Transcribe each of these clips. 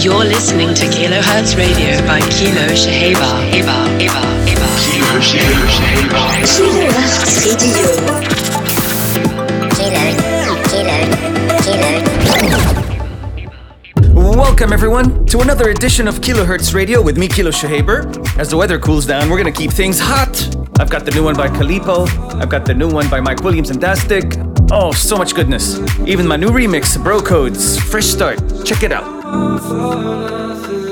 You're listening to Kilohertz Radio by Kilo Shaheba. Eba, Eba, Eba. Kilo Shaheba. Kilohertz Radio. Welcome everyone to another edition of Kilohertz Radio with me, Kilo Shahaber. As the weather cools down, we're gonna keep things hot. I've got the new one by Kalipo. I've got the new one by Mike Williams and Dastic. Oh, so much goodness. Even my new remix, Bro Codes, Fresh Start. Check it out. Distractions,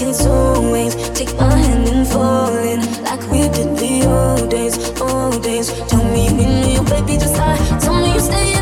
making some waves. Take my hand and fall in like we did the old days, old days. Tell me we knew you, oh baby, just lie. Tell me you stay.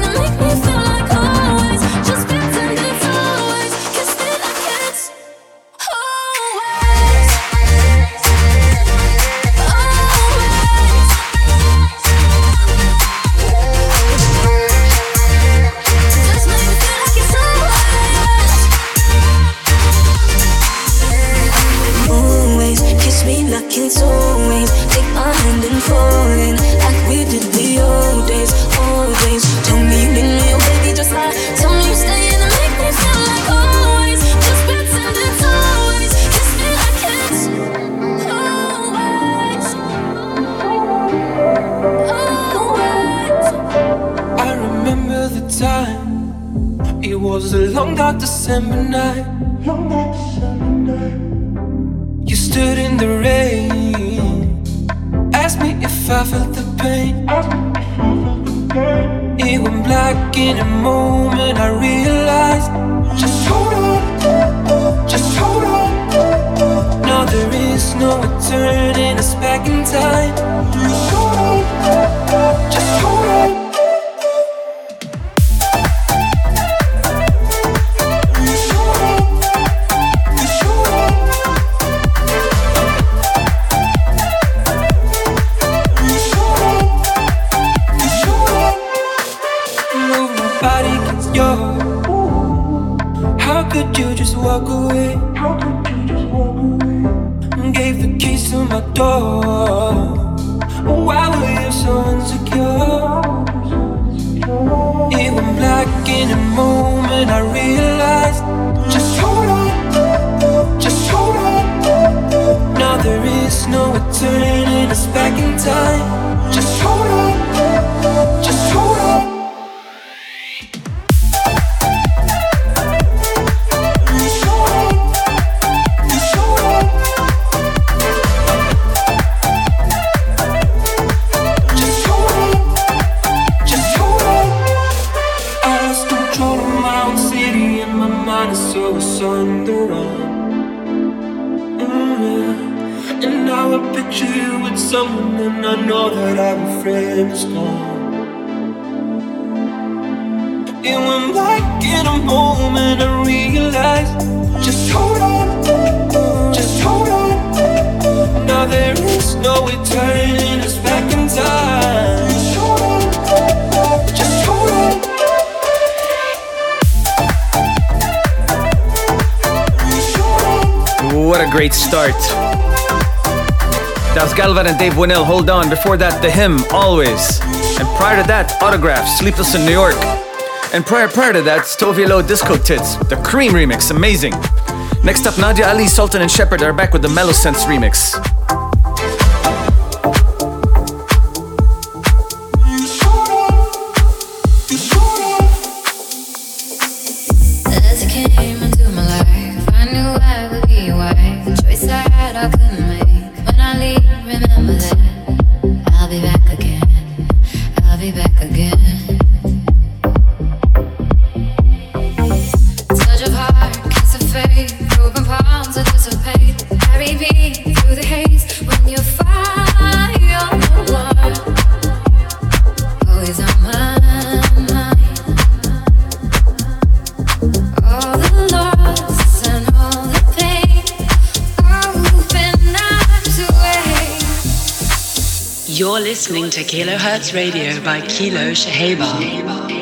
Great start. Das Galvan and Dave Winnel, Hold On. Before that, The Hymn, Always. And prior to that, Autograph, Sleepless in New York. And prior prior to that, Stovia Low Disco Tits, the Cream remix, amazing. Next up, Nadia Ali, Sultan and Shepard are back with the Mellow Sense remix. Listening to Kilohertz Radio by Kilo Shaheba.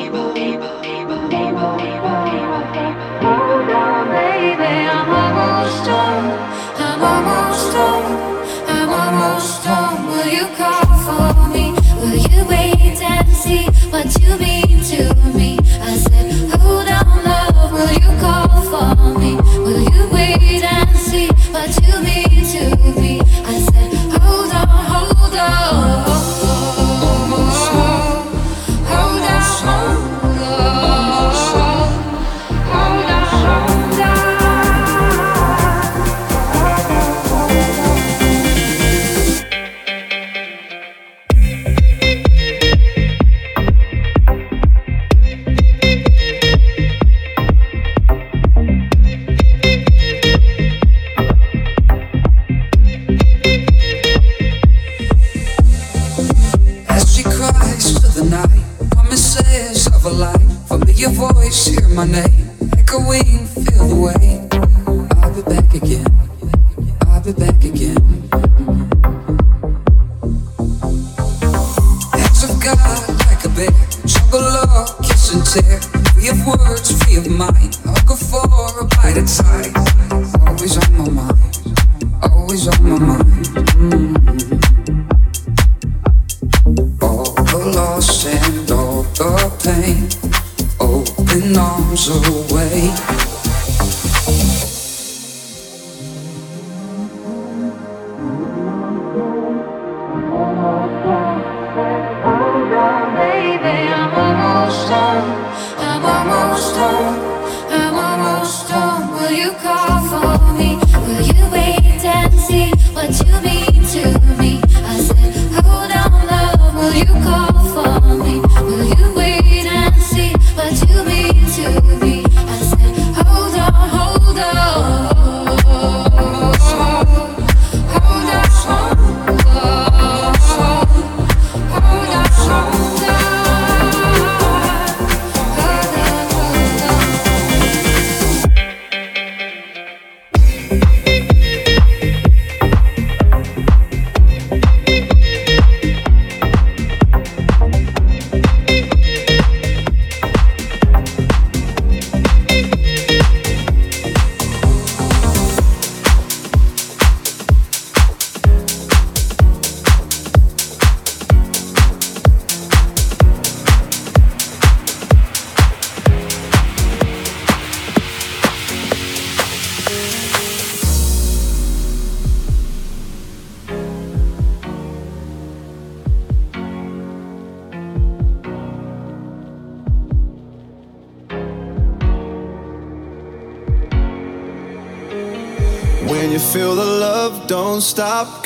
I'm all the pain, open arms home.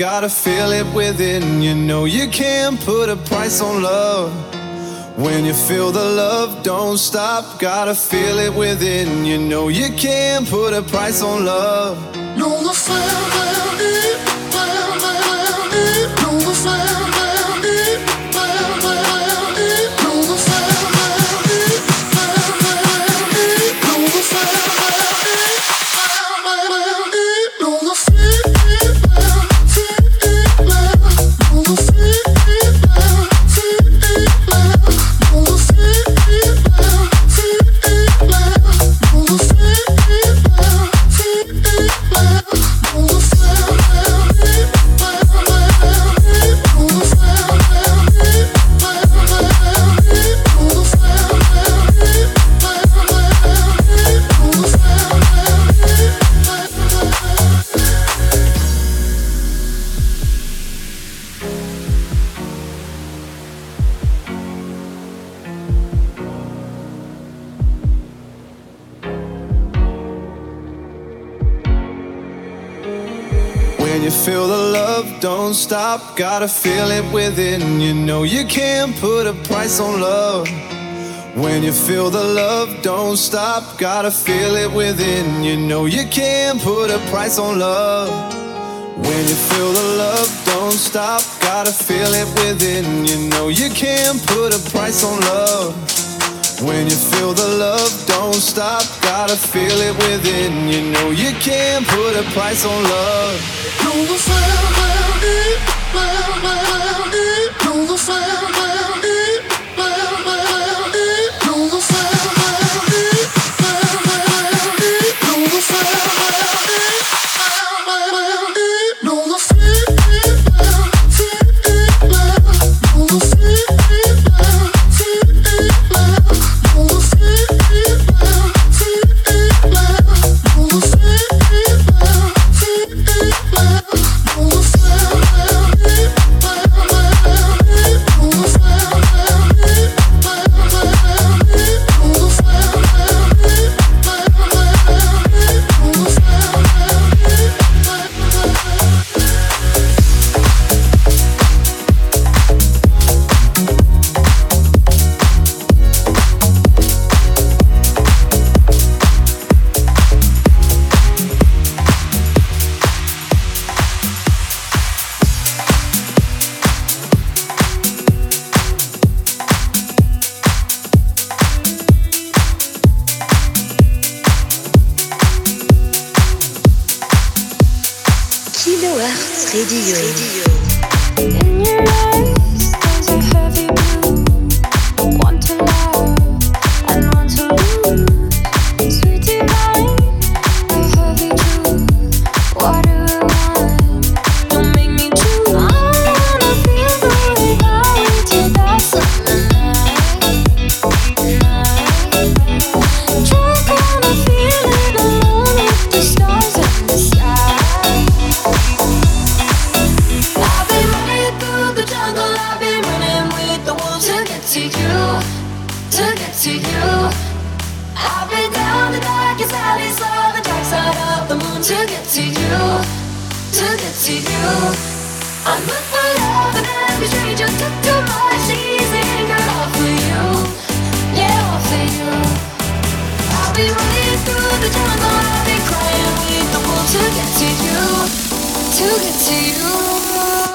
Gotta feel it within. You know you can't put a price on love. When you feel the love, don't stop. Gotta feel it within. You know you can't put a price on love. No, the family, stop, gotta feel it within. You know you can't put a price on love. When you feel the love, don't stop, gotta feel it within. You know you can't put a price on love. When you feel the love, don't stop, gotta feel it within. You know you can't put a price on love. When you feel the love, don't stop, gotta feel it within. You know you can't put a price on love. Well, well, well, to get to you, to get to you.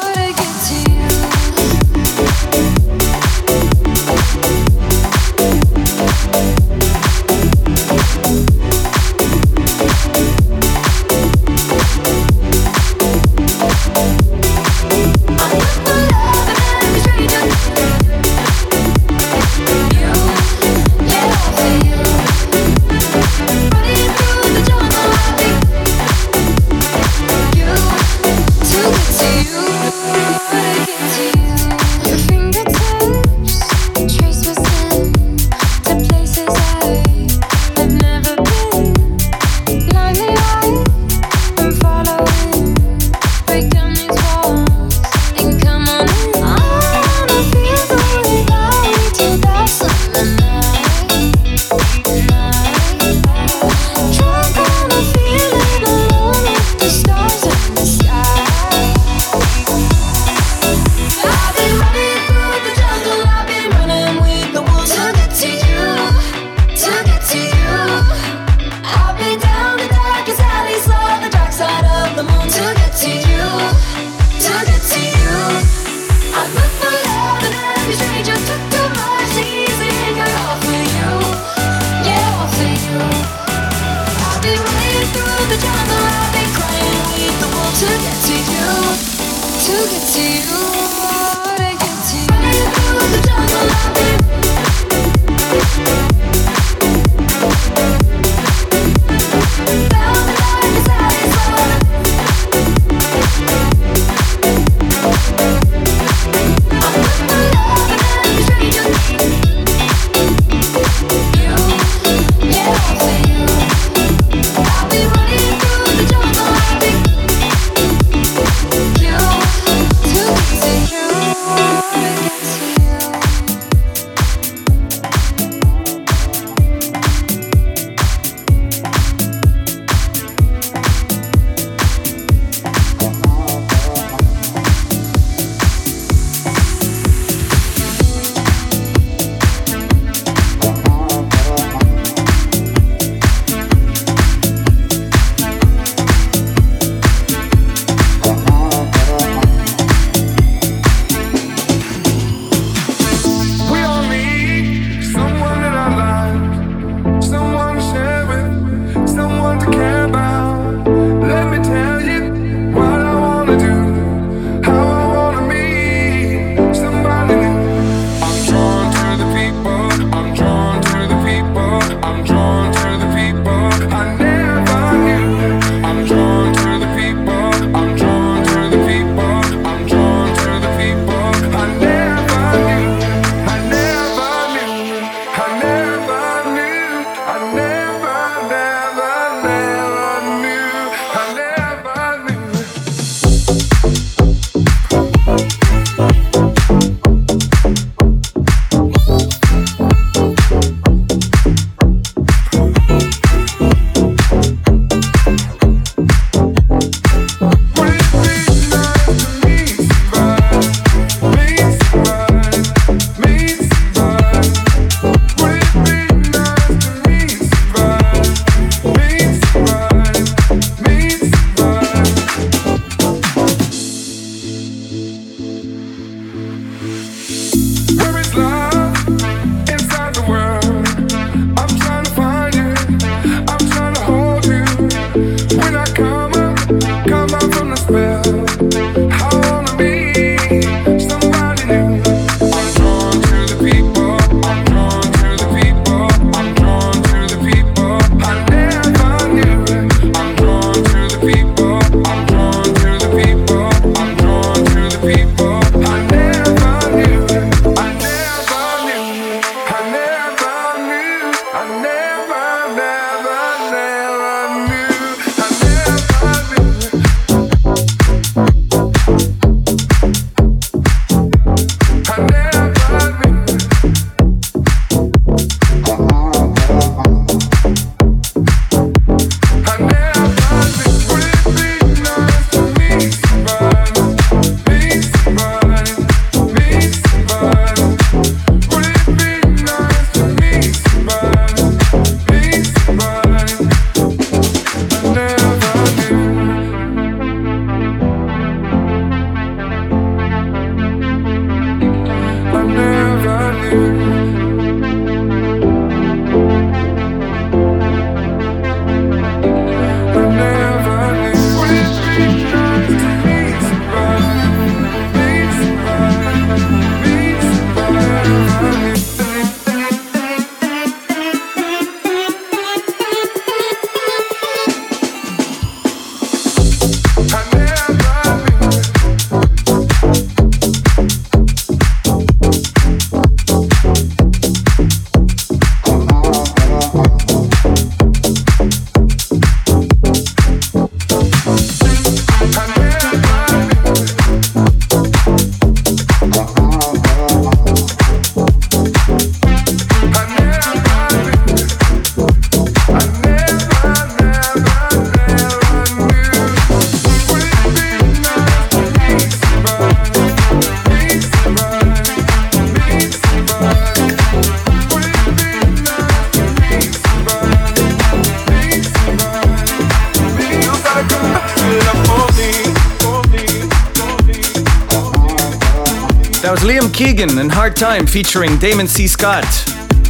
Time featuring Damon C. Scott.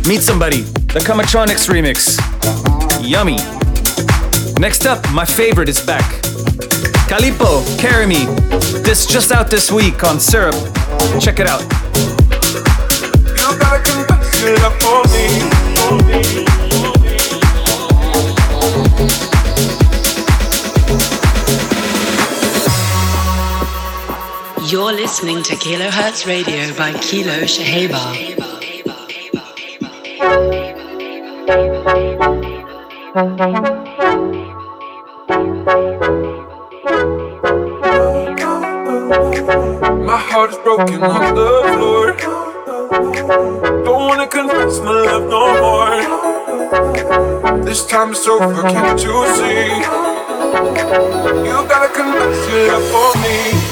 Meet Somebody, the Comatronics remix. Yummy. Next up, my favorite is back. Calipo, Carry Me. This just out this week on Syrup. Check it out. listening to Kilohertz Radio by Kilo Shaheba. My heart is broken on the floor. Don't wanna confess my love no more. This time it's over, can't you see? You gotta confess your love for me.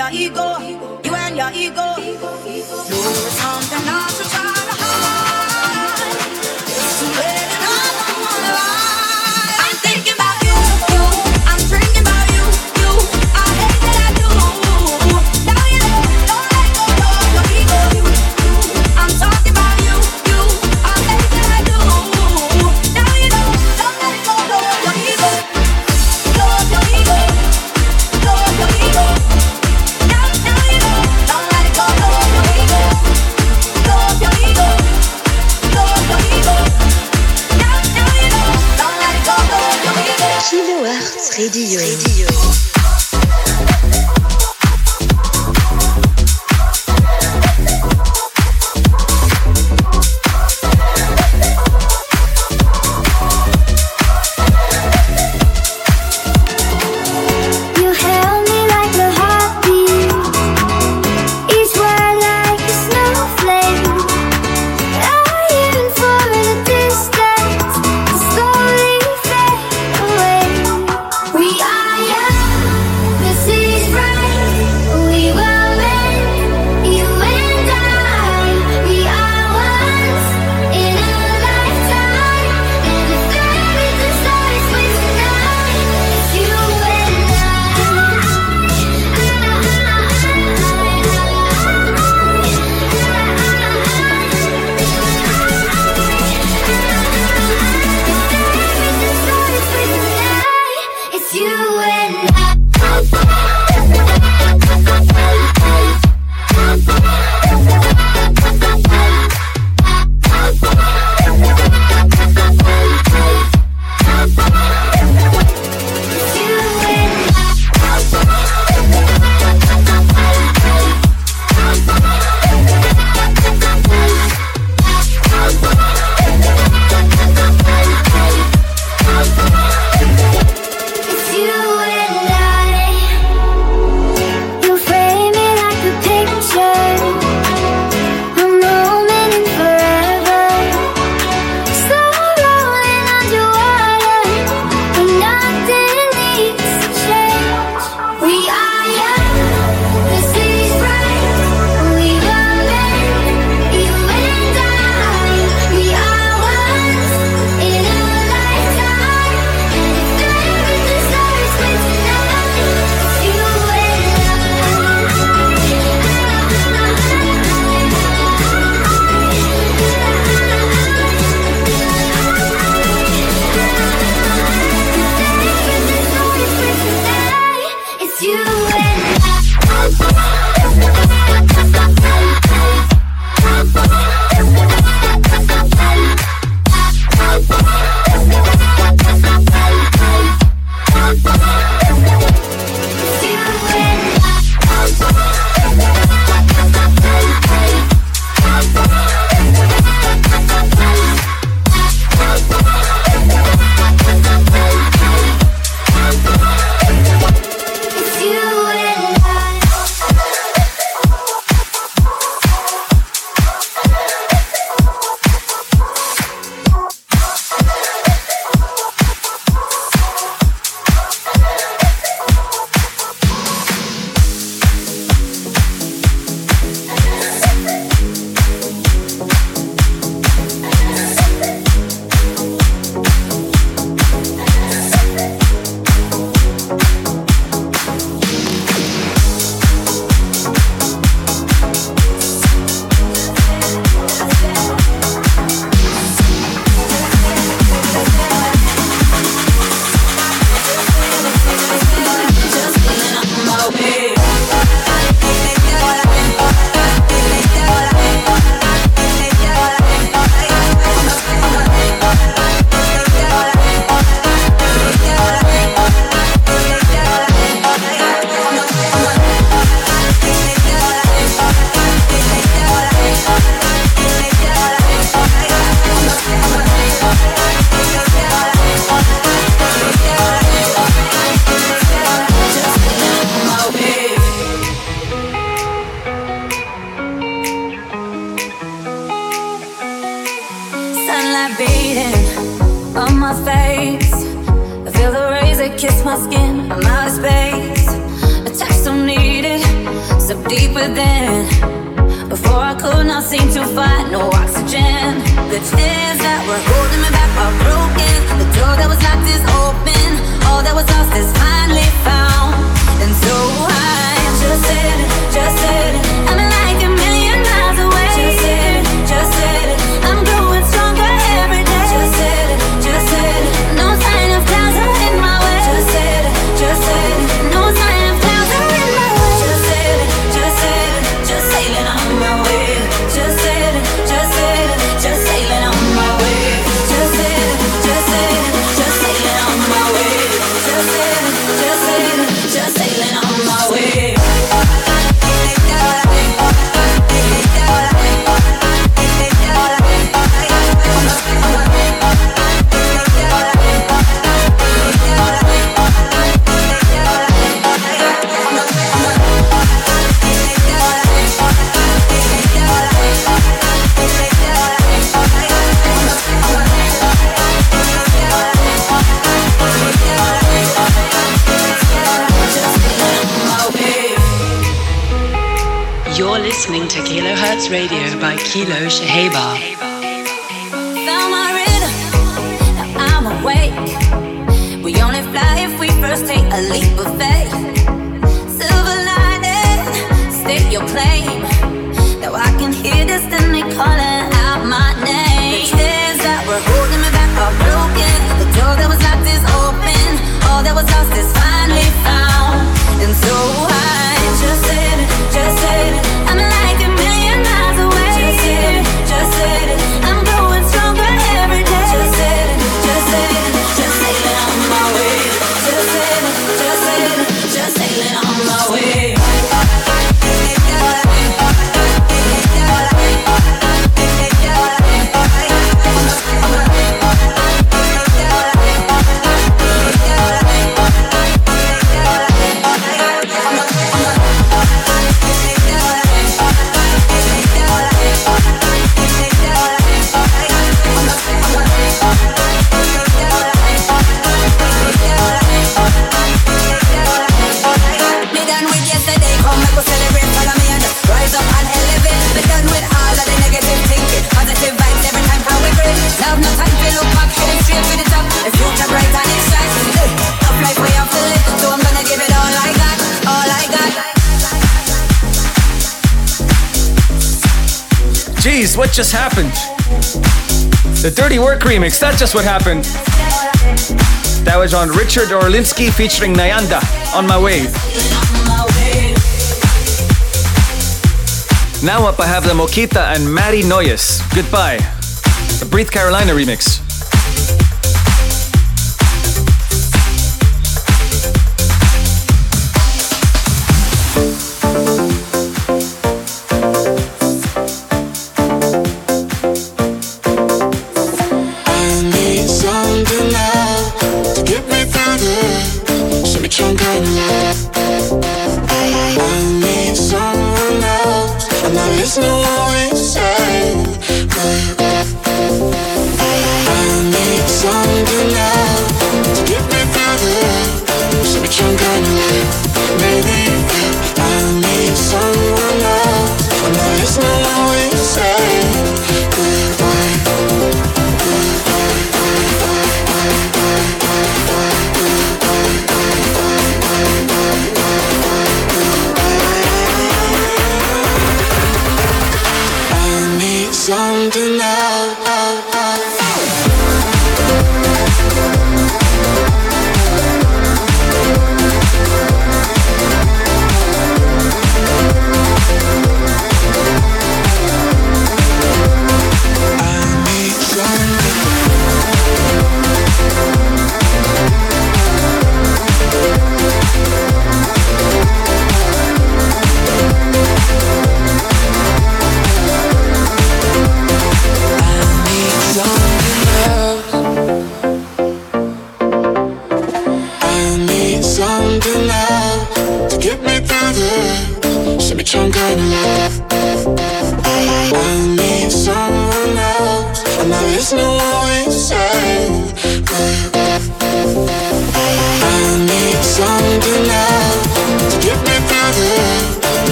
your ego, you and your ego. Do something not to try. Kilo Shaheba. What just happened? The Dirty Work remix, that's just what happened. That was on Richard Orlinski featuring Nayanda, On My Way. Now up I have the Mokita and Maty Noyes, Goodbye. The Breathe Carolina remix. no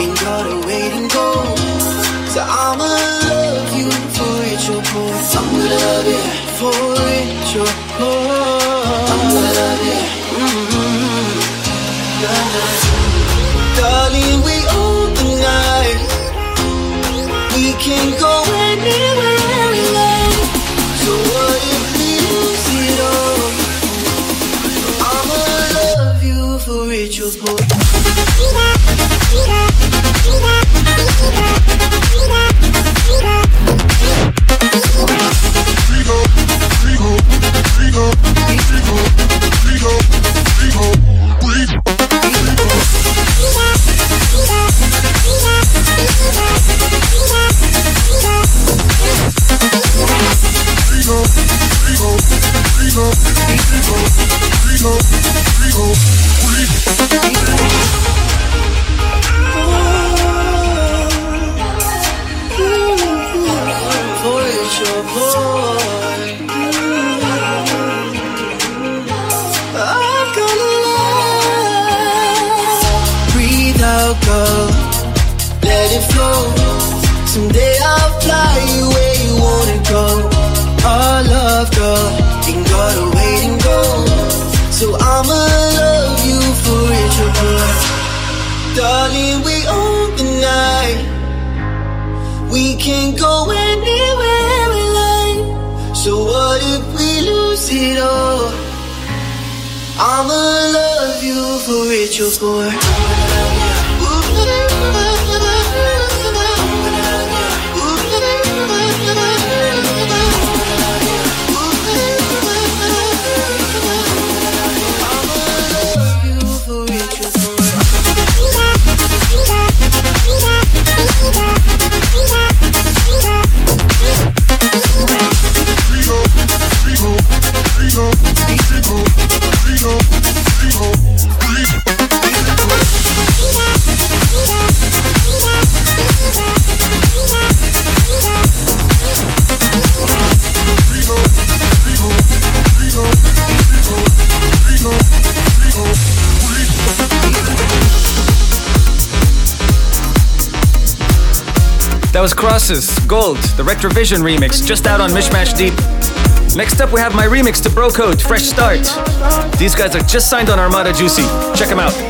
ain't got a wait and go. So I'ma love you for it, your boy. I'm gonna love you for it, your boy. I'm gonna love you. Mm-hmm. Darling, we own the night. We can go anywhere. you for. Gold, the Retrovision remix, just out on Mishmash Deep. Next up, we have my remix to Bro Code, Fresh Start. These guys are just signed on Armada Juicy. Check them out.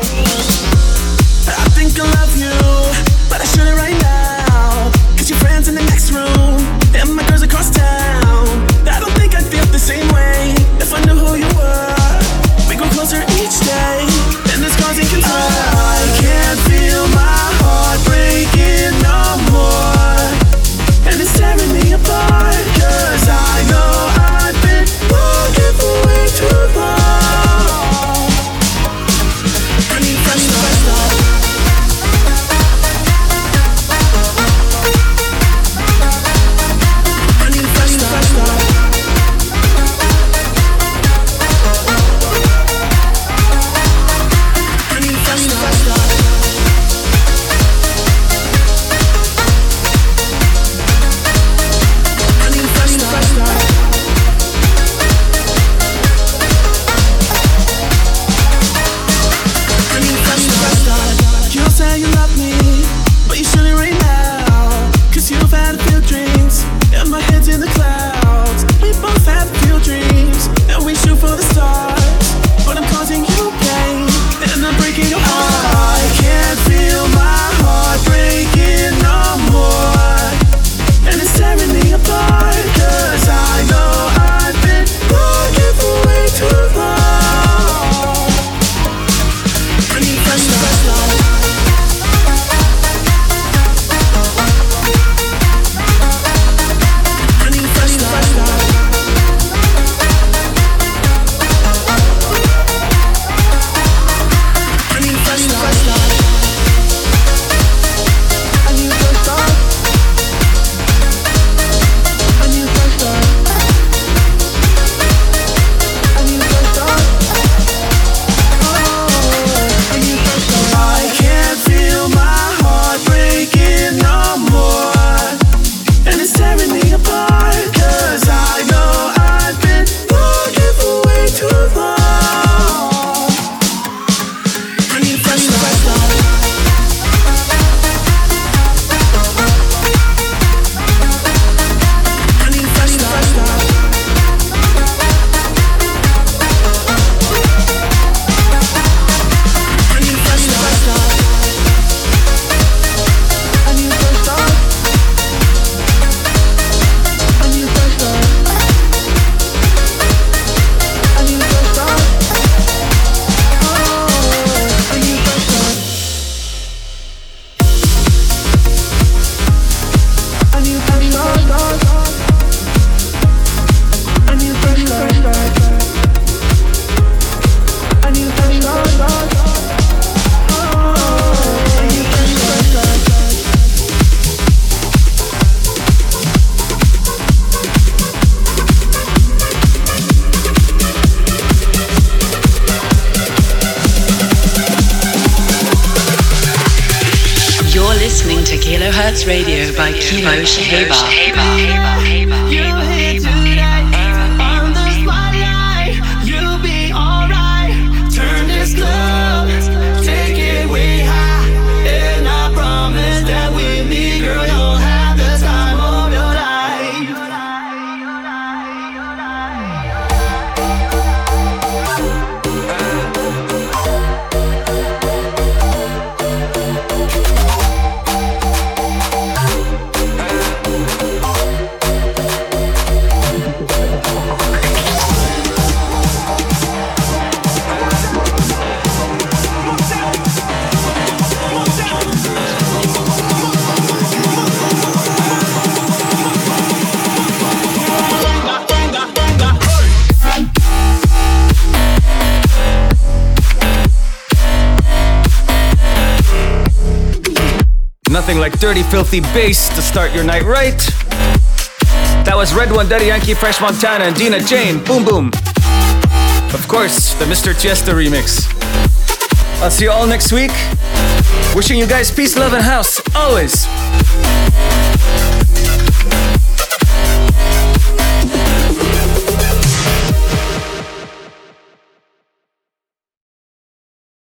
是黑吧？黑吧 dirty, filthy bass to start your night right. That was RedOne, Daddy Yankee, French Montana, and Dinah Jane. Boom Boom. Of course, the Mr. Tiesta remix. I'll see you all next week. Wishing you guys peace, love, and house. Always.